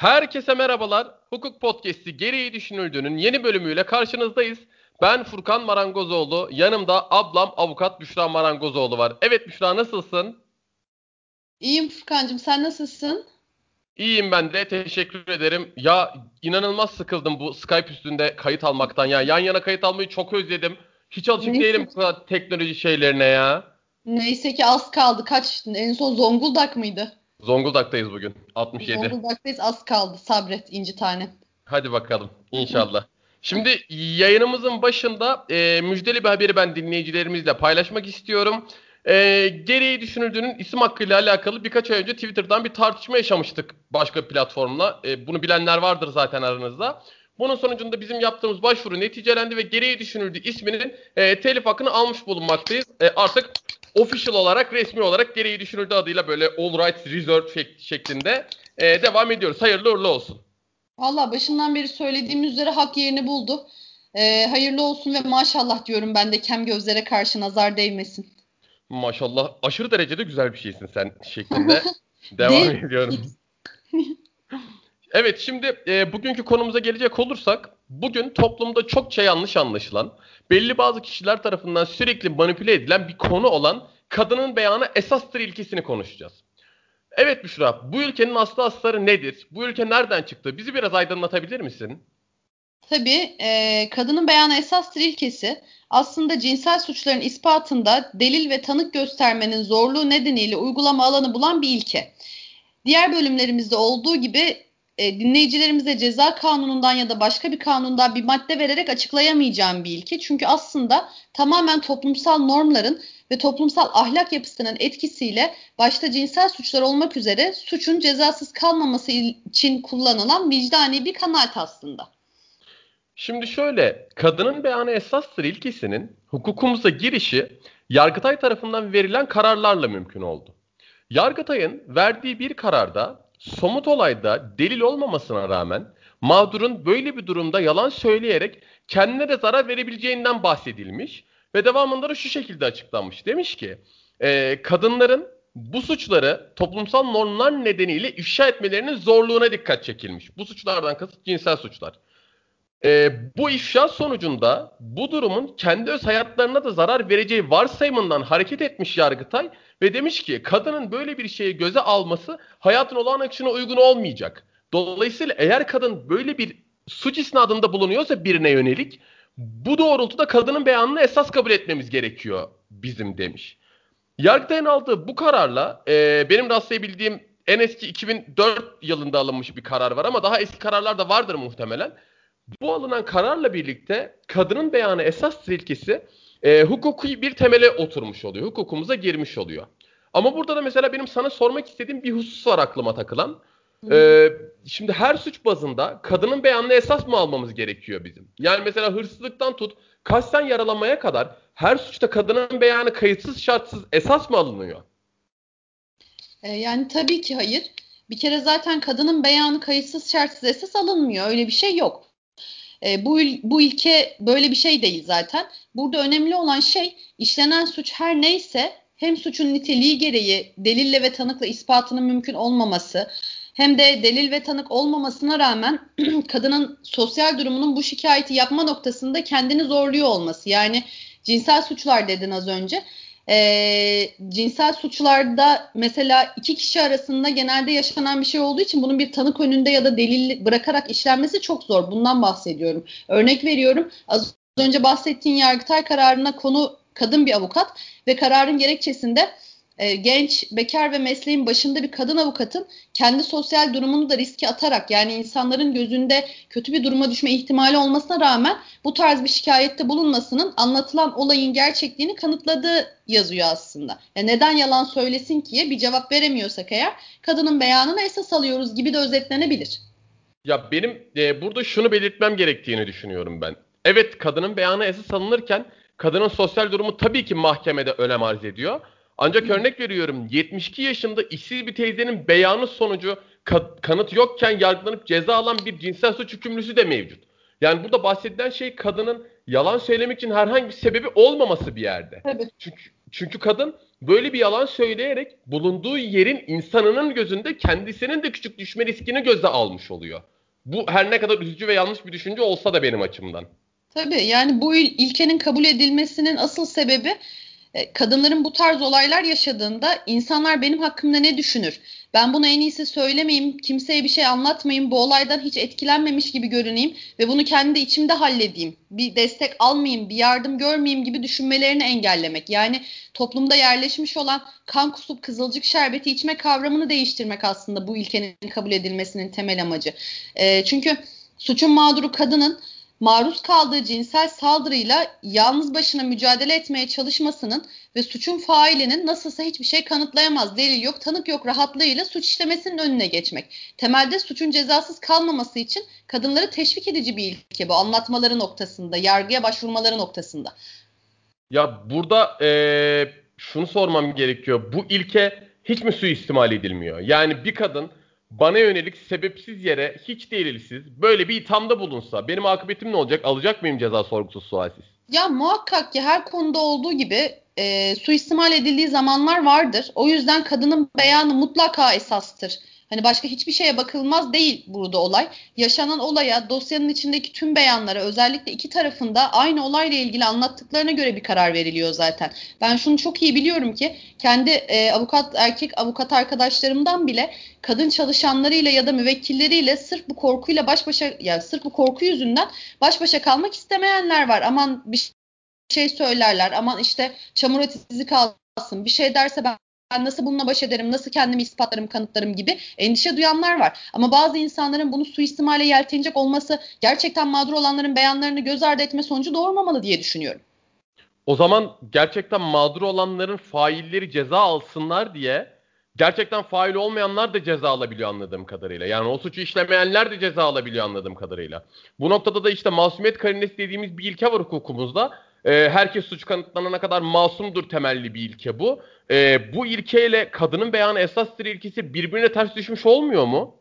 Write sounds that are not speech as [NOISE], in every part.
Herkese merhabalar. Hukuk Podcast'i Gereği Düşünüldüğünün yeni bölümüyle karşınızdayız. Ben Furkan Marangozoğlu. Yanımda ablam avukat Büşra Marangozoğlu var. Evet Büşra nasılsın? İyiyim Furkan'cığım sen nasılsın? İyiyim ben de teşekkür ederim. Ya inanılmaz sıkıldım bu Skype üstünde kayıt almaktan ya. Yan yana kayıt almayı çok özledim. Hiç alışık Neyse. değilim bu teknoloji şeylerine ya. Neyse ki az kaldı. Kaç? En son Zonguldak mıydı? Zonguldak'tayız bugün. 67. Zonguldak'tayız az kaldı. Sabret inci tane. Hadi bakalım inşallah. Şimdi yayınımızın başında e, müjdeli bir haberi ben dinleyicilerimizle paylaşmak istiyorum. E, gereği düşünüldüğünün isim hakkıyla alakalı birkaç ay önce Twitter'dan bir tartışma yaşamıştık başka platformla. E, bunu bilenler vardır zaten aranızda. Bunun sonucunda bizim yaptığımız başvuru neticelendi ve gereği düşünüldü isminin e, telif hakkını almış bulunmaktayız. E, artık official olarak resmi olarak gereği düşünüldü adıyla böyle all rights reserved şek- şeklinde e, devam ediyoruz. Hayırlı uğurlu olsun. Valla başından beri söylediğim üzere hak yerini buldu. Ee, hayırlı olsun ve maşallah diyorum ben de kem gözlere karşı nazar değmesin. Maşallah aşırı derecede güzel bir şeysin sen şeklinde [LAUGHS] devam ediyorum. [LAUGHS] Evet şimdi e, bugünkü konumuza gelecek olursak bugün toplumda çokça yanlış anlaşılan belli bazı kişiler tarafından sürekli manipüle edilen bir konu olan kadının beyanı esastır ilkesini konuşacağız. Evet Büşra bu ülkenin aslı astarı nedir? Bu ülke nereden çıktı? Bizi biraz aydınlatabilir misin? Tabii e, kadının beyanı esastır ilkesi aslında cinsel suçların ispatında delil ve tanık göstermenin zorluğu nedeniyle uygulama alanı bulan bir ilke. Diğer bölümlerimizde olduğu gibi e, dinleyicilerimize ceza kanunundan ya da başka bir kanundan bir madde vererek açıklayamayacağım bir ilke. Çünkü aslında tamamen toplumsal normların ve toplumsal ahlak yapısının etkisiyle başta cinsel suçlar olmak üzere suçun cezasız kalmaması için kullanılan vicdani bir kanaat aslında. Şimdi şöyle, kadının beyanı esastır ilkesinin hukukumuza girişi Yargıtay tarafından verilen kararlarla mümkün oldu. Yargıtay'ın verdiği bir kararda somut olayda delil olmamasına rağmen mağdurun böyle bir durumda yalan söyleyerek kendine de zarar verebileceğinden bahsedilmiş ve devamında da şu şekilde açıklanmış. Demiş ki, e, kadınların bu suçları toplumsal normlar nedeniyle ifşa etmelerinin zorluğuna dikkat çekilmiş. Bu suçlardan kasıt cinsel suçlar. Ee, bu ifşa sonucunda bu durumun kendi öz hayatlarına da zarar vereceği varsayımından hareket etmiş Yargıtay ve demiş ki kadının böyle bir şeyi göze alması hayatın olağan akışına uygun olmayacak. Dolayısıyla eğer kadın böyle bir suç isnadında bulunuyorsa birine yönelik bu doğrultuda kadının beyanını esas kabul etmemiz gerekiyor bizim demiş. Yargıtay'ın aldığı bu kararla e, benim rastlayabildiğim en eski 2004 yılında alınmış bir karar var ama daha eski kararlar da vardır muhtemelen. Bu alınan kararla birlikte kadının beyanı esas ilkesi e, hukuki bir temele oturmuş oluyor. Hukukumuza girmiş oluyor. Ama burada da mesela benim sana sormak istediğim bir husus var aklıma takılan. E, şimdi her suç bazında kadının beyanını esas mı almamız gerekiyor bizim? Yani mesela hırsızlıktan tut kasten yaralamaya kadar her suçta kadının beyanı kayıtsız şartsız esas mı alınıyor? E, yani tabii ki hayır. Bir kere zaten kadının beyanı kayıtsız şartsız esas alınmıyor. Öyle bir şey yok. E, bu, bu ilke böyle bir şey değil zaten. Burada önemli olan şey işlenen suç her neyse hem suçun niteliği gereği delille ve tanıkla ispatının mümkün olmaması hem de delil ve tanık olmamasına rağmen [CLEARS THROAT] kadının sosyal durumunun bu şikayeti yapma noktasında kendini zorluyor olması. Yani cinsel suçlar dedin az önce. Ee, cinsel suçlarda mesela iki kişi arasında genelde yaşanan bir şey olduğu için bunun bir tanık önünde ya da delil bırakarak işlenmesi çok zor. Bundan bahsediyorum. Örnek veriyorum. Az önce bahsettiğin Yargıtay kararına konu kadın bir avukat ve kararın gerekçesinde e, genç, bekar ve mesleğin başında bir kadın avukatın kendi sosyal durumunu da riske atarak yani insanların gözünde kötü bir duruma düşme ihtimali olmasına rağmen bu tarz bir şikayette bulunmasının anlatılan olayın gerçekliğini kanıtladığı yazıyor aslında. Ya neden yalan söylesin ki'ye bir cevap veremiyorsak eğer kadının beyanını esas alıyoruz gibi de özetlenebilir. Ya benim e, burada şunu belirtmem gerektiğini düşünüyorum ben. Evet kadının beyanı esas alınırken kadının sosyal durumu tabii ki mahkemede önem arz ediyor. Ancak örnek veriyorum 72 yaşında işsiz bir teyzenin beyanı sonucu ka- kanıt yokken yargılanıp ceza alan bir cinsel suç hükümlüsü de mevcut. Yani burada bahsedilen şey kadının yalan söylemek için herhangi bir sebebi olmaması bir yerde. Tabii. Çünkü çünkü kadın böyle bir yalan söyleyerek bulunduğu yerin insanının gözünde kendisinin de küçük düşme riskini göze almış oluyor. Bu her ne kadar üzücü ve yanlış bir düşünce olsa da benim açımdan. Tabii yani bu il ilkenin kabul edilmesinin asıl sebebi kadınların bu tarz olaylar yaşadığında insanlar benim hakkımda ne düşünür? Ben bunu en iyisi söylemeyeyim, kimseye bir şey anlatmayayım, bu olaydan hiç etkilenmemiş gibi görüneyim ve bunu kendi içimde halledeyim. Bir destek almayayım, bir yardım görmeyeyim gibi düşünmelerini engellemek. Yani toplumda yerleşmiş olan kan kusup kızılcık şerbeti içme kavramını değiştirmek aslında bu ilkenin kabul edilmesinin temel amacı. E, çünkü suçun mağduru kadının maruz kaldığı cinsel saldırıyla yalnız başına mücadele etmeye çalışmasının ve suçun failinin nasılsa hiçbir şey kanıtlayamaz, delil yok, tanık yok rahatlığıyla suç işlemesinin önüne geçmek. Temelde suçun cezasız kalmaması için kadınları teşvik edici bir ilke bu anlatmaları noktasında, yargıya başvurmaları noktasında. Ya burada ee, şunu sormam gerekiyor. Bu ilke hiç mi suistimal edilmiyor? Yani bir kadın bana yönelik sebepsiz yere hiç delilsiz böyle bir ithamda bulunsa benim akıbetim ne olacak? Alacak mıyım ceza sorgusuz sualsiz? Ya muhakkak ki her konuda olduğu gibi e, suistimal edildiği zamanlar vardır. O yüzden kadının beyanı mutlaka esastır. Hani başka hiçbir şeye bakılmaz değil burada olay. Yaşanan olaya, dosyanın içindeki tüm beyanlara, özellikle iki tarafında aynı olayla ilgili anlattıklarına göre bir karar veriliyor zaten. Ben şunu çok iyi biliyorum ki kendi e, avukat erkek avukat arkadaşlarımdan bile kadın çalışanlarıyla ya da müvekkilleriyle sırf bu korkuyla baş başa yani sırf bu korku yüzünden baş başa kalmak istemeyenler var. Aman bir şey söylerler. Aman işte çamur izi kalsın. Bir şey derse ben ben nasıl bununla baş ederim, nasıl kendimi ispatlarım, kanıtlarım gibi endişe duyanlar var. Ama bazı insanların bunu suistimale yeltenecek olması gerçekten mağdur olanların beyanlarını göz ardı etme sonucu doğurmamalı diye düşünüyorum. O zaman gerçekten mağdur olanların failleri ceza alsınlar diye gerçekten fail olmayanlar da ceza alabiliyor anladığım kadarıyla. Yani o suçu işlemeyenler de ceza alabiliyor anladığım kadarıyla. Bu noktada da işte masumiyet karinesi dediğimiz bir ilke var hukukumuzda. Ee, herkes suç kanıtlanana kadar masumdur temelli bir ilke bu e, bu ilkeyle kadının beyanı esastır ilkesi birbirine ters düşmüş olmuyor mu?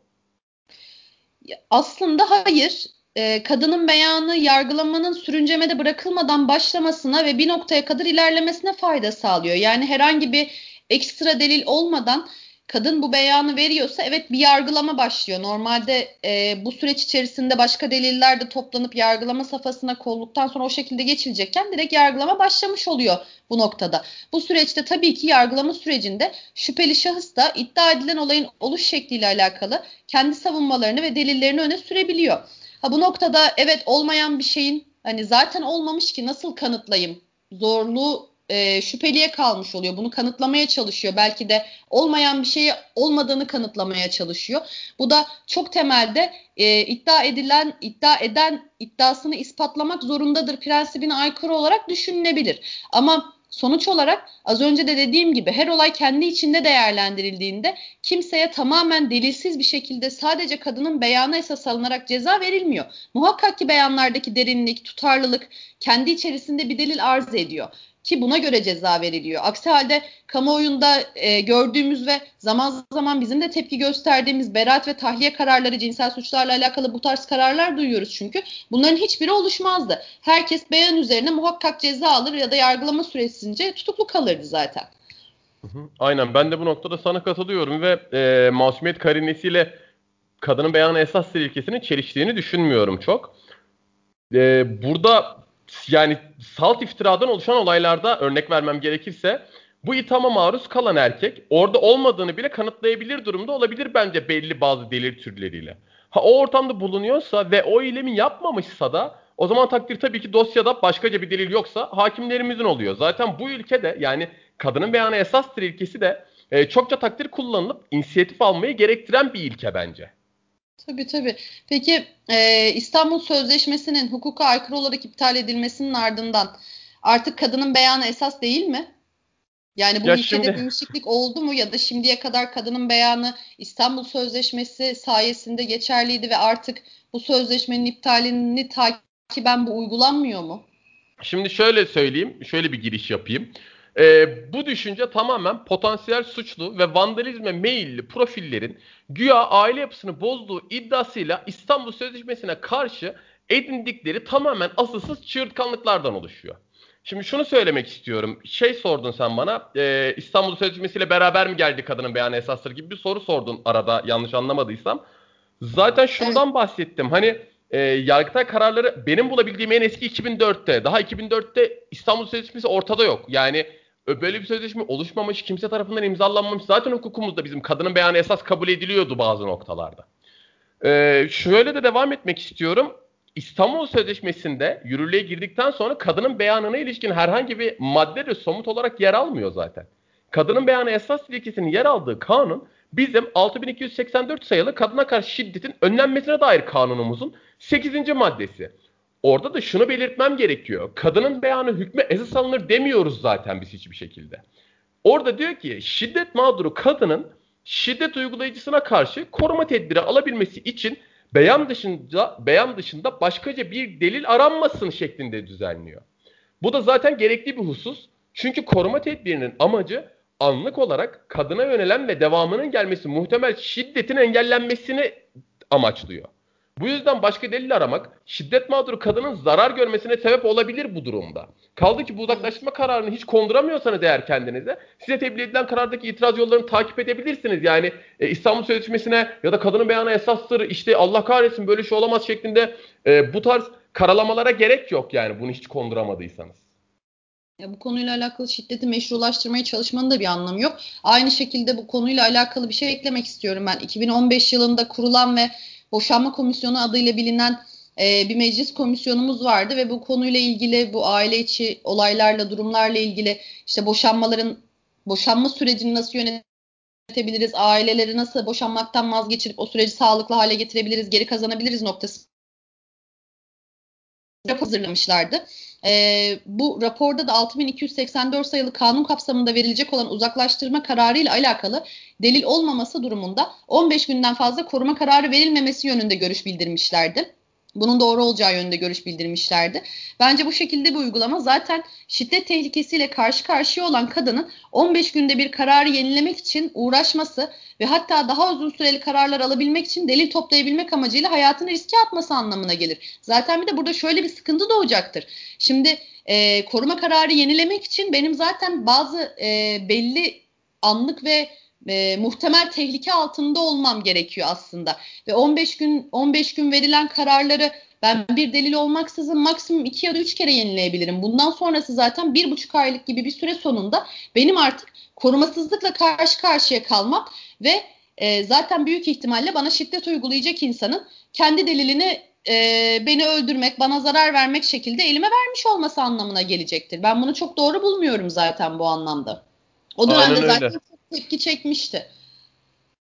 Aslında hayır. E, kadının beyanı yargılamanın sürüncemede bırakılmadan başlamasına ve bir noktaya kadar ilerlemesine fayda sağlıyor. Yani herhangi bir ekstra delil olmadan kadın bu beyanı veriyorsa evet bir yargılama başlıyor. Normalde e, bu süreç içerisinde başka deliller de toplanıp yargılama safhasına kolluktan sonra o şekilde geçilecekken direkt yargılama başlamış oluyor bu noktada. Bu süreçte tabii ki yargılama sürecinde şüpheli şahıs da iddia edilen olayın oluş şekliyle alakalı kendi savunmalarını ve delillerini öne sürebiliyor. Ha bu noktada evet olmayan bir şeyin hani zaten olmamış ki nasıl kanıtlayayım zorluğu e, şüpheliye kalmış oluyor. Bunu kanıtlamaya çalışıyor. Belki de olmayan bir şeyi olmadığını kanıtlamaya çalışıyor. Bu da çok temelde e, iddia edilen, iddia eden iddiasını ispatlamak zorundadır prensibine aykırı olarak düşünülebilir. Ama Sonuç olarak az önce de dediğim gibi her olay kendi içinde değerlendirildiğinde kimseye tamamen delilsiz bir şekilde sadece kadının beyanı esas alınarak ceza verilmiyor. Muhakkak ki beyanlardaki derinlik, tutarlılık kendi içerisinde bir delil arz ediyor ki buna göre ceza veriliyor. Aksi halde kamuoyunda e, gördüğümüz ve zaman zaman bizim de tepki gösterdiğimiz beraat ve tahliye kararları cinsel suçlarla alakalı bu tarz kararlar duyuyoruz çünkü. Bunların hiçbiri oluşmazdı. Herkes beyan üzerine muhakkak ceza alır ya da yargılama süresince tutuklu kalırdı zaten. Aynen ben de bu noktada sana katılıyorum ve e, masumiyet karinesiyle kadının beyanı esas ilkesinin çeliştiğini düşünmüyorum çok. E, burada yani salt iftiradan oluşan olaylarda örnek vermem gerekirse bu ithama maruz kalan erkek orada olmadığını bile kanıtlayabilir durumda olabilir bence belli bazı delil türleriyle. Ha o ortamda bulunuyorsa ve o eylemi yapmamışsa da o zaman takdir tabii ki dosyada başkaca bir delil yoksa hakimlerimizin oluyor. Zaten bu ülkede yani kadının beyanı esastır ilkesi de e, çokça takdir kullanılıp inisiyatif almayı gerektiren bir ilke bence. Tabii tabii. Peki e, İstanbul Sözleşmesi'nin hukuka aykırı olarak iptal edilmesinin ardından artık kadının beyanı esas değil mi? Yani bu ya ülkede şimdi... değişiklik oldu mu ya da şimdiye kadar kadının beyanı İstanbul Sözleşmesi sayesinde geçerliydi ve artık bu sözleşmenin iptalini takiben bu uygulanmıyor mu? Şimdi şöyle söyleyeyim, şöyle bir giriş yapayım. Ee, bu düşünce tamamen potansiyel suçlu ve vandalizme meyilli profillerin güya aile yapısını bozduğu iddiasıyla İstanbul Sözleşmesi'ne karşı edindikleri tamamen asılsız çığırtkanlıklardan oluşuyor. Şimdi şunu söylemek istiyorum. Şey sordun sen bana. E, İstanbul Sözleşmesi'yle beraber mi geldi kadının beyanı esastır gibi bir soru sordun arada yanlış anlamadıysam. Zaten şundan bahsettim. Hani e, Yargıtay kararları benim bulabildiğim en eski 2004'te. Daha 2004'te İstanbul Sözleşmesi ortada yok. Yani böyle bir sözleşme oluşmamış, kimse tarafından imzalanmamış. Zaten hukukumuzda bizim kadının beyanı esas kabul ediliyordu bazı noktalarda. E, şöyle de devam etmek istiyorum. İstanbul Sözleşmesi'nde yürürlüğe girdikten sonra kadının beyanına ilişkin herhangi bir madde de somut olarak yer almıyor zaten. Kadının beyanı esas ilkesinin yer aldığı kanun bizim 6284 sayılı kadına karşı şiddetin önlenmesine dair kanunumuzun 8. maddesi. Orada da şunu belirtmem gerekiyor. Kadının beyanı hükme esas alınır demiyoruz zaten biz hiçbir şekilde. Orada diyor ki şiddet mağduru kadının şiddet uygulayıcısına karşı koruma tedbiri alabilmesi için beyan dışında beyan dışında başkaca bir delil aranmasın şeklinde düzenliyor. Bu da zaten gerekli bir husus. Çünkü koruma tedbirinin amacı anlık olarak kadına yönelen ve devamının gelmesi muhtemel şiddetin engellenmesini amaçlıyor. Bu yüzden başka delil aramak şiddet mağduru kadının zarar görmesine sebep olabilir bu durumda. Kaldı ki bu uzaklaştırma kararını hiç konduramıyorsanız eğer kendinize size tebliğ edilen karardaki itiraz yollarını takip edebilirsiniz. Yani e, İstanbul Sözleşmesi'ne ya da kadının beyanı esastır işte Allah kahretsin böyle şey olamaz şeklinde e, bu tarz karalamalara gerek yok yani bunu hiç konduramadıysanız. Ya bu konuyla alakalı şiddeti meşrulaştırmaya çalışmanın da bir anlamı yok. Aynı şekilde bu konuyla alakalı bir şey eklemek istiyorum ben. 2015 yılında kurulan ve Boşanma Komisyonu adıyla bilinen e, bir meclis komisyonumuz vardı ve bu konuyla ilgili bu aile içi olaylarla, durumlarla ilgili işte boşanmaların boşanma sürecini nasıl yönetebiliriz, aileleri nasıl boşanmaktan vazgeçirip o süreci sağlıklı hale getirebiliriz, geri kazanabiliriz noktası hazırlamışlardı. E, bu raporda da 6284 sayılı kanun kapsamında verilecek olan uzaklaştırma kararı ile alakalı delil olmaması durumunda 15 günden fazla koruma kararı verilmemesi yönünde görüş bildirmişlerdi bunun doğru olacağı yönünde görüş bildirmişlerdi. Bence bu şekilde bir uygulama zaten şiddet tehlikesiyle karşı karşıya olan kadının 15 günde bir kararı yenilemek için uğraşması ve hatta daha uzun süreli kararlar alabilmek için delil toplayabilmek amacıyla hayatını riske atması anlamına gelir. Zaten bir de burada şöyle bir sıkıntı doğacaktır. Şimdi e, koruma kararı yenilemek için benim zaten bazı e, belli anlık ve e, muhtemel tehlike altında olmam gerekiyor aslında. Ve 15 gün 15 gün verilen kararları ben bir delil olmaksızın maksimum 2 ya da 3 kere yenileyebilirim. Bundan sonrası zaten bir buçuk aylık gibi bir süre sonunda benim artık korumasızlıkla karşı karşıya kalmam ve e, zaten büyük ihtimalle bana şiddet uygulayacak insanın kendi delilini e, beni öldürmek, bana zarar vermek şekilde elime vermiş olması anlamına gelecektir. Ben bunu çok doğru bulmuyorum zaten bu anlamda. O dönemde zaten tepki çekmişti.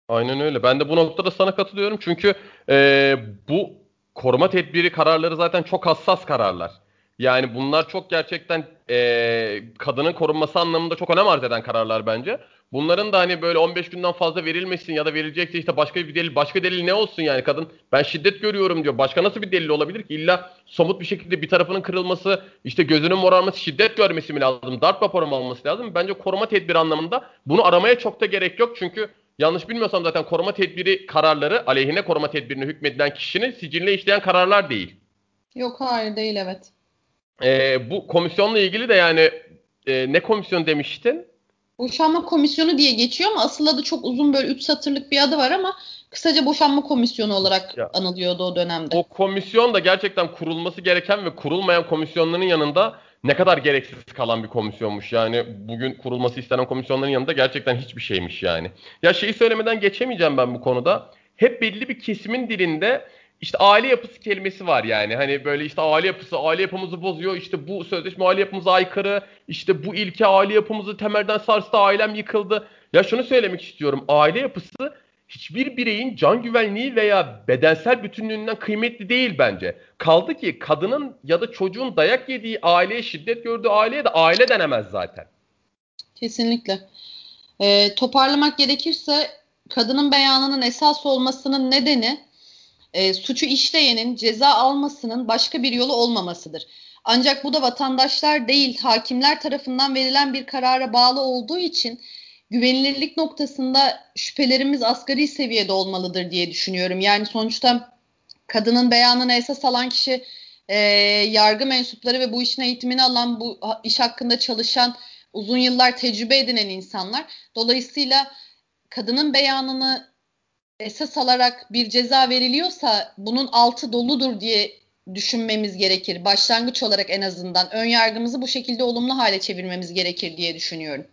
Aynen öyle. Ben de bu noktada sana katılıyorum. Çünkü e, bu koruma tedbiri kararları zaten çok hassas kararlar. Yani bunlar çok gerçekten e, kadının korunması anlamında çok önem arz eden kararlar bence. Bunların da hani böyle 15 günden fazla verilmesin ya da verilecekse işte başka bir delil, başka delil ne olsun yani kadın ben şiddet görüyorum diyor. Başka nasıl bir delil olabilir ki? İlla somut bir şekilde bir tarafının kırılması, işte gözünün morarması, şiddet görmesi mi lazım? Darp raporu mu alması lazım? Bence koruma tedbiri anlamında bunu aramaya çok da gerek yok. Çünkü yanlış bilmiyorsam zaten koruma tedbiri kararları aleyhine koruma tedbirini hükmedilen kişinin siciline işleyen kararlar değil. Yok hayır değil evet. Ee, bu komisyonla ilgili de yani e, ne komisyon demiştin? Boşanma komisyonu diye geçiyor ama asıl adı çok uzun böyle 3 satırlık bir adı var ama kısaca boşanma komisyonu olarak ya, anılıyordu o dönemde. O komisyon da gerçekten kurulması gereken ve kurulmayan komisyonların yanında ne kadar gereksiz kalan bir komisyonmuş. Yani bugün kurulması istenen komisyonların yanında gerçekten hiçbir şeymiş yani. Ya şeyi söylemeden geçemeyeceğim ben bu konuda. Hep belli bir kesimin dilinde işte aile yapısı kelimesi var yani. Hani böyle işte aile yapısı, aile yapımızı bozuyor. İşte bu sözleşme aile yapımıza aykırı. İşte bu ilke aile yapımızı temelden sarstı, ailem yıkıldı. Ya şunu söylemek istiyorum. Aile yapısı hiçbir bireyin can güvenliği veya bedensel bütünlüğünden kıymetli değil bence. Kaldı ki kadının ya da çocuğun dayak yediği aileye, şiddet gördüğü aileye de aile denemez zaten. Kesinlikle. Ee, toparlamak gerekirse kadının beyanının esas olmasının nedeni e, suçu işleyenin ceza almasının başka bir yolu olmamasıdır. Ancak bu da vatandaşlar değil hakimler tarafından verilen bir karara bağlı olduğu için güvenilirlik noktasında şüphelerimiz asgari seviyede olmalıdır diye düşünüyorum. Yani sonuçta kadının beyanını esas alan kişi e, yargı mensupları ve bu işin eğitimini alan, bu iş hakkında çalışan, uzun yıllar tecrübe edinen insanlar. Dolayısıyla kadının beyanını esas alarak bir ceza veriliyorsa bunun altı doludur diye düşünmemiz gerekir. Başlangıç olarak en azından ön yargımızı bu şekilde olumlu hale çevirmemiz gerekir diye düşünüyorum.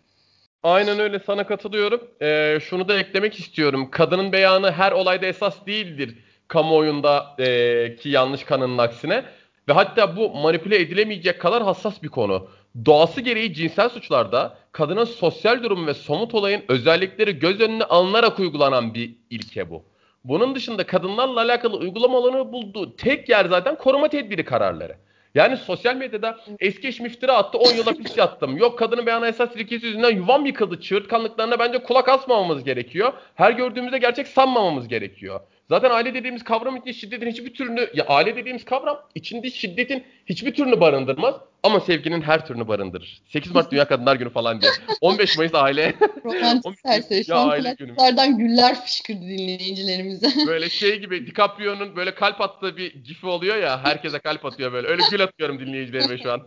Aynen öyle sana katılıyorum. Ee, şunu da eklemek istiyorum. Kadının beyanı her olayda esas değildir kamuoyunda e, ki yanlış kanının aksine. Ve hatta bu manipüle edilemeyecek kadar hassas bir konu. Doğası gereği cinsel suçlarda kadının sosyal durumu ve somut olayın özellikleri göz önüne alınarak uygulanan bir ilke bu. Bunun dışında kadınlarla alakalı uygulamalarını bulduğu tek yer zaten koruma tedbiri kararları. Yani sosyal medyada eski eşim iftira attı 10 yıl hapis yattım. Yok kadının beyanı esas ilkesi yüzünden yuvam yıkıldı. Çığırtkanlıklarına bence kulak asmamamız gerekiyor. Her gördüğümüzde gerçek sanmamamız gerekiyor. Zaten aile dediğimiz kavram içinde şiddetin hiçbir türünü, ya aile dediğimiz kavram içinde şiddetin hiçbir türünü barındırmaz ama sevginin her türünü barındırır. 8 Mart Dünya Kadınlar Günü falan diye. 15 Mayıs aile. Romantik [LAUGHS] serseri. Şu an kulaklardan güller fışkırdı dinleyicilerimize. [LAUGHS] Böyle şey gibi DiCaprio'nun böyle kalp attığı bir gifi oluyor ya. Herkese kalp atıyor böyle. Öyle gül atıyorum dinleyicilerime şu an.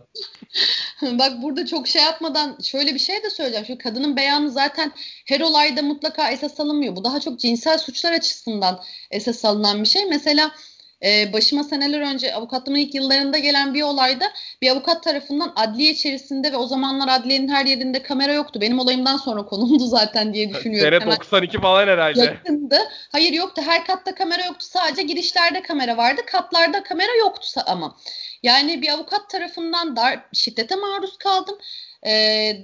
[LAUGHS] Bak burada çok şey yapmadan şöyle bir şey de söyleyeceğim. Şu kadının beyanı zaten her olayda mutlaka esas alınmıyor. Bu daha çok cinsel suçlar açısından esas alınan bir şey. Mesela e, başıma seneler önce avukatlığımın ilk yıllarında gelen bir olayda bir avukat tarafından adliye içerisinde ve o zamanlar adliyenin her yerinde kamera yoktu. Benim olayımdan sonra konumdu zaten diye düşünüyorum. Sene 92 falan herhalde. Yakındı. Hayır yoktu. Her katta kamera yoktu. Sadece girişlerde kamera vardı. Katlarda kamera yoktu ama. Yani bir avukat tarafından dar, şiddete maruz kaldım. E,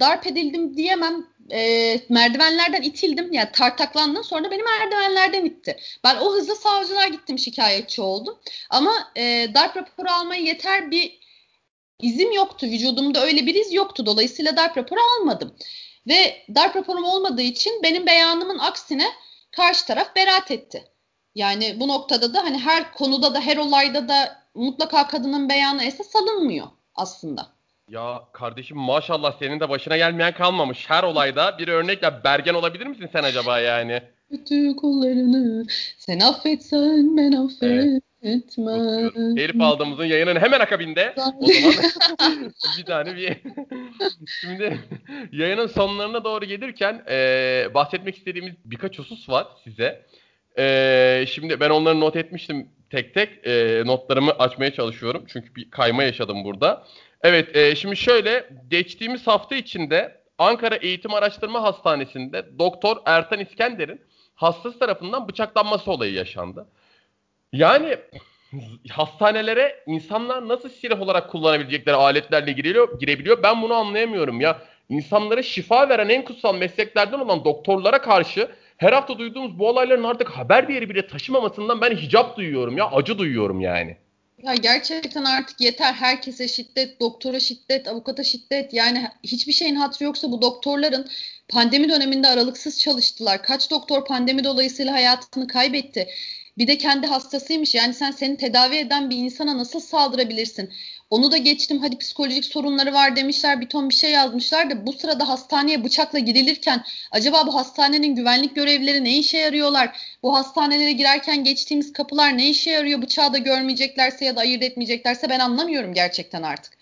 darp edildim diyemem e, merdivenlerden itildim. Yani tartaklandım. Sonra beni merdivenlerden itti. Ben o hızla savcılar gittim şikayetçi oldum. Ama e, darp raporu almaya yeter bir izim yoktu. Vücudumda öyle bir iz yoktu. Dolayısıyla darp raporu almadım. Ve darp raporum olmadığı için benim beyanımın aksine karşı taraf beraat etti. Yani bu noktada da hani her konuda da her olayda da mutlaka kadının beyanı esas alınmıyor aslında. Ya kardeşim maşallah senin de başına gelmeyen kalmamış. Her olayda bir örnekle Bergen olabilir misin sen acaba yani? Kötü kullarını sen affetsen ben affetmem. Evet. Elif aldığımızın yayının hemen akabinde o zaman [LAUGHS] bir tane bir şimdi yayının sonlarına doğru gelirken e, bahsetmek istediğimiz birkaç husus var size. E, şimdi ben onları not etmiştim tek tek e, notlarımı açmaya çalışıyorum çünkü bir kayma yaşadım burada. Evet, e, şimdi şöyle geçtiğimiz hafta içinde Ankara Eğitim Araştırma Hastanesi'nde Doktor Ertan İskender'in hastası tarafından bıçaklanması olayı yaşandı. Yani hastanelere insanlar nasıl silah olarak kullanabilecekleri aletlerle giriliyor, girebiliyor ben bunu anlayamıyorum ya. İnsanlara şifa veren en kutsal mesleklerden olan doktorlara karşı her hafta duyduğumuz bu olayların artık haber değeri bile taşımamasından ben hicap duyuyorum ya acı duyuyorum yani. Ya gerçekten artık yeter herkese şiddet, doktora şiddet, avukata şiddet. Yani hiçbir şeyin hatırı yoksa bu doktorların pandemi döneminde aralıksız çalıştılar. Kaç doktor pandemi dolayısıyla hayatını kaybetti. Bir de kendi hastasıymış. Yani sen seni tedavi eden bir insana nasıl saldırabilirsin? Onu da geçtim hadi psikolojik sorunları var demişler bir ton bir şey yazmışlar da bu sırada hastaneye bıçakla girilirken acaba bu hastanenin güvenlik görevlileri ne işe yarıyorlar? Bu hastanelere girerken geçtiğimiz kapılar ne işe yarıyor? Bıçağı da görmeyeceklerse ya da ayırt etmeyeceklerse ben anlamıyorum gerçekten artık.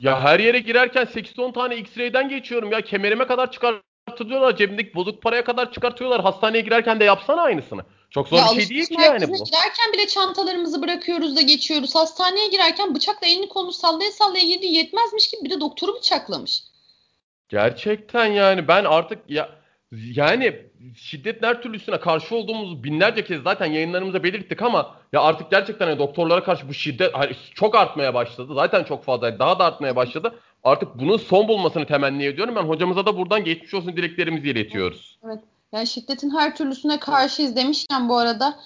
Ya her yere girerken 8-10 tane X-ray'den geçiyorum ya kemerime kadar çıkartıyorlar cebimdeki bozuk paraya kadar çıkartıyorlar hastaneye girerken de yapsana aynısını. Çok zor ya bir şey değil ki yani bu. girerken bile çantalarımızı bırakıyoruz da geçiyoruz. Hastaneye girerken bıçakla elini kolunu sallaya sallaya girdi yetmezmiş gibi bir de doktoru bıçaklamış. Gerçekten yani ben artık ya yani şiddetin her türlüsüne karşı olduğumuzu binlerce kez zaten yayınlarımızda belirttik ama ya artık gerçekten hani doktorlara karşı bu şiddet hani çok artmaya başladı. Zaten çok fazla daha da artmaya başladı. Artık bunun son bulmasını temenni ediyorum. Ben hocamıza da buradan geçmiş olsun dileklerimizi iletiyoruz. Evet. Yani şiddetin her türlüsüne karşıyız demişken bu arada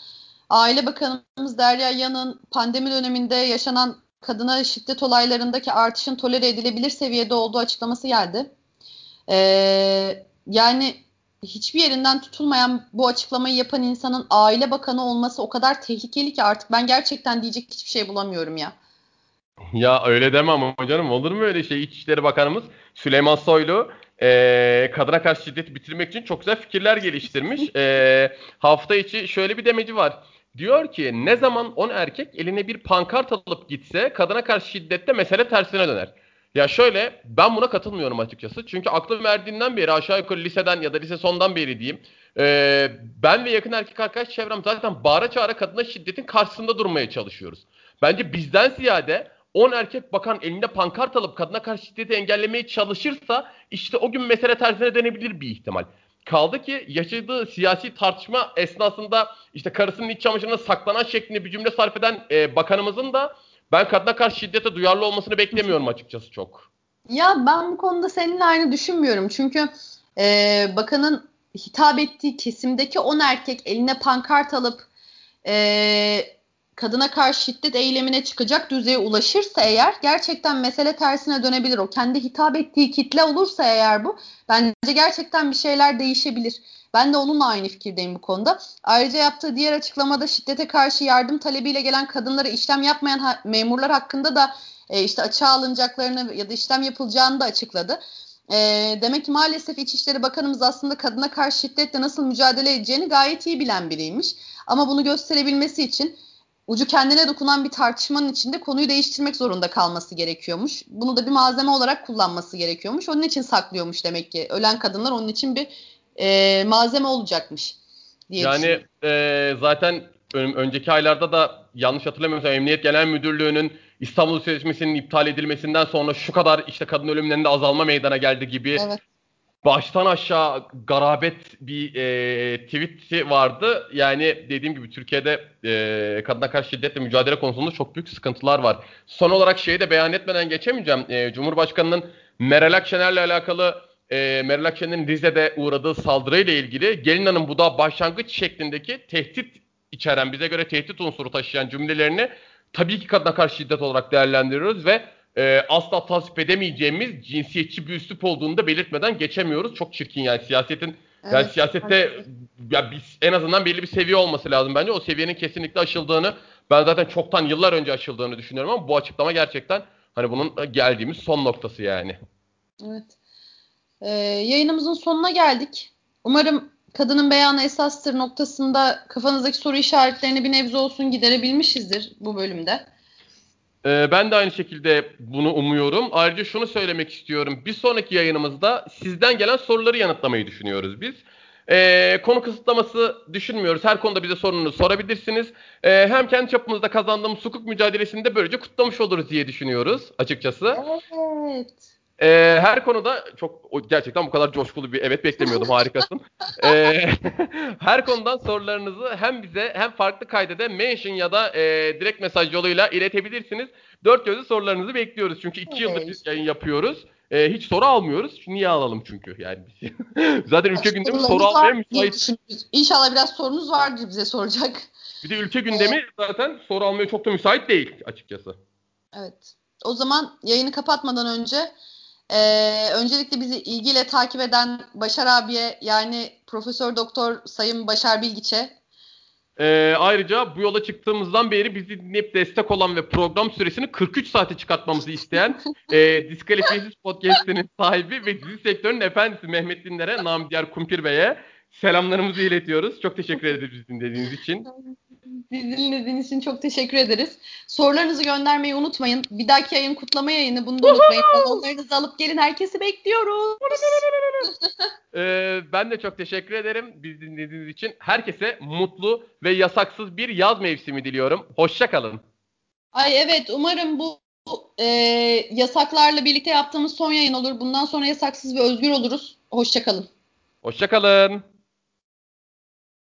Aile Bakanımız Derya Yan'ın pandemi döneminde yaşanan kadına şiddet olaylarındaki artışın tolere edilebilir seviyede olduğu açıklaması geldi. Ee, yani hiçbir yerinden tutulmayan bu açıklamayı yapan insanın aile bakanı olması o kadar tehlikeli ki artık ben gerçekten diyecek hiçbir şey bulamıyorum ya. Ya öyle deme ama canım olur mu öyle şey İçişleri Bakanımız Süleyman Soylu e, kadına karşı şiddeti bitirmek için çok güzel fikirler geliştirmiş. [LAUGHS] E, hafta içi şöyle bir demeci var. Diyor ki ne zaman 10 erkek eline bir pankart alıp gitse kadına karşı şiddette mesele tersine döner. Ya şöyle ben buna katılmıyorum açıkçası. Çünkü aklım verdiğinden beri aşağı yukarı liseden ya da lise sondan beri diyeyim. E, ben ve yakın erkek arkadaş çevrem zaten bağıra çağıra kadına şiddetin karşısında durmaya çalışıyoruz. Bence bizden ziyade 10 erkek bakan elinde pankart alıp kadına karşı şiddeti engellemeye çalışırsa işte o gün mesele tersine dönebilir bir ihtimal. Kaldı ki yaşadığı siyasi tartışma esnasında işte karısının iç çamaşırına saklanan şeklinde bir cümle sarf eden e, bakanımızın da ben kadına karşı şiddete duyarlı olmasını beklemiyorum açıkçası çok. Ya ben bu konuda seninle aynı düşünmüyorum. Çünkü e, bakanın hitap ettiği kesimdeki 10 erkek eline pankart alıp e, kadına karşı şiddet eylemine çıkacak düzeye ulaşırsa eğer gerçekten mesele tersine dönebilir. O kendi hitap ettiği kitle olursa eğer bu bence gerçekten bir şeyler değişebilir. Ben de onunla aynı fikirdeyim bu konuda. Ayrıca yaptığı diğer açıklamada şiddete karşı yardım talebiyle gelen kadınlara işlem yapmayan ha- memurlar hakkında da e, işte açığa alınacaklarını ya da işlem yapılacağını da açıkladı. E, demek ki maalesef İçişleri Bakanımız aslında kadına karşı şiddetle nasıl mücadele edeceğini gayet iyi bilen biriymiş. Ama bunu gösterebilmesi için ucu kendine dokunan bir tartışmanın içinde konuyu değiştirmek zorunda kalması gerekiyormuş. Bunu da bir malzeme olarak kullanması gerekiyormuş. Onun için saklıyormuş demek ki. Ölen kadınlar onun için bir e, malzeme olacakmış diye Yani e, zaten önceki aylarda da yanlış hatırlamıyorsam Emniyet Genel Müdürlüğü'nün İstanbul Sözleşmesi'nin iptal edilmesinden sonra şu kadar işte kadın ölümlerinde azalma meydana geldi gibi evet baştan aşağı garabet bir e, tweet'i vardı. Yani dediğim gibi Türkiye'de e, kadına karşı şiddetle mücadele konusunda çok büyük sıkıntılar var. Son olarak şeyi de beyan etmeden geçemeyeceğim. E, Cumhurbaşkanı'nın Meral Akşener'le alakalı e, Meral Akşener'in Rize'de uğradığı saldırıyla ilgili gelin hanım bu da başlangıç şeklindeki tehdit içeren bize göre tehdit unsuru taşıyan cümlelerini tabii ki kadına karşı şiddet olarak değerlendiriyoruz ve e, asla tasvip edemeyeceğimiz cinsiyetçi bir üslup olduğunu da belirtmeden geçemiyoruz. Çok çirkin yani siyasetin evet, yani siyasette ya biz en azından belli bir seviye olması lazım bence. O seviyenin kesinlikle aşıldığını ben zaten çoktan yıllar önce aşıldığını düşünüyorum ama bu açıklama gerçekten hani bunun geldiğimiz son noktası yani. Evet. Ee, yayınımızın sonuna geldik. Umarım kadının beyanı esastır noktasında kafanızdaki soru işaretlerini bir nebze olsun giderebilmişizdir bu bölümde. Ee, ben de aynı şekilde bunu umuyorum. Ayrıca şunu söylemek istiyorum. Bir sonraki yayınımızda sizden gelen soruları yanıtlamayı düşünüyoruz biz. Ee, konu kısıtlaması düşünmüyoruz. Her konuda bize sorununuzu sorabilirsiniz. Ee, hem kendi çapımızda kazandığımız hukuk mücadelesini de böylece kutlamış oluruz diye düşünüyoruz açıkçası. Evet. Ee, her konuda çok gerçekten bu kadar coşkulu bir evet beklemiyordum harikasın. ee, [LAUGHS] her konudan sorularınızı hem bize hem farklı kaydede mention ya da e, direkt mesaj yoluyla iletebilirsiniz. Dört gözlü sorularınızı bekliyoruz çünkü iki yıldır biz yayın yapıyoruz. Ee, hiç soru almıyoruz. Niye alalım çünkü yani. [LAUGHS] Zaten ülke gündemi soru almaya müsait. İnşallah biraz sorunuz vardır bize soracak. Bir de ülke gündemi evet. zaten soru almaya çok da müsait değil açıkçası. Evet. O zaman yayını kapatmadan önce ee, öncelikle bizi ilgiyle takip eden Başar abiye yani Profesör Doktor Sayın Başar Bilgiç'e. Ee, ayrıca bu yola çıktığımızdan beri bizi dinleyip destek olan ve program süresini 43 saate çıkartmamızı isteyen e, [LAUGHS] Diskalifiyesiz Podcast'inin sahibi ve dizi sektörünün efendisi Mehmet Dinler'e, Nam Diğer Kumpir Bey'e selamlarımızı iletiyoruz. Çok teşekkür ederiz bizi dinlediğiniz için. Bizi dinlediğiniz için çok teşekkür ederiz. Sorularınızı göndermeyi unutmayın. Bir dahaki yayın kutlama yayını bunu da unutmayın. Balonlarınızı alıp gelin. Herkesi bekliyoruz. [LAUGHS] ee, ben de çok teşekkür ederim bizi dinlediğiniz için. Herkese mutlu ve yasaksız bir yaz mevsimi diliyorum. Hoşçakalın. Ay evet umarım bu e, yasaklarla birlikte yaptığımız son yayın olur. Bundan sonra yasaksız ve özgür oluruz. Hoşçakalın. Hoşçakalın.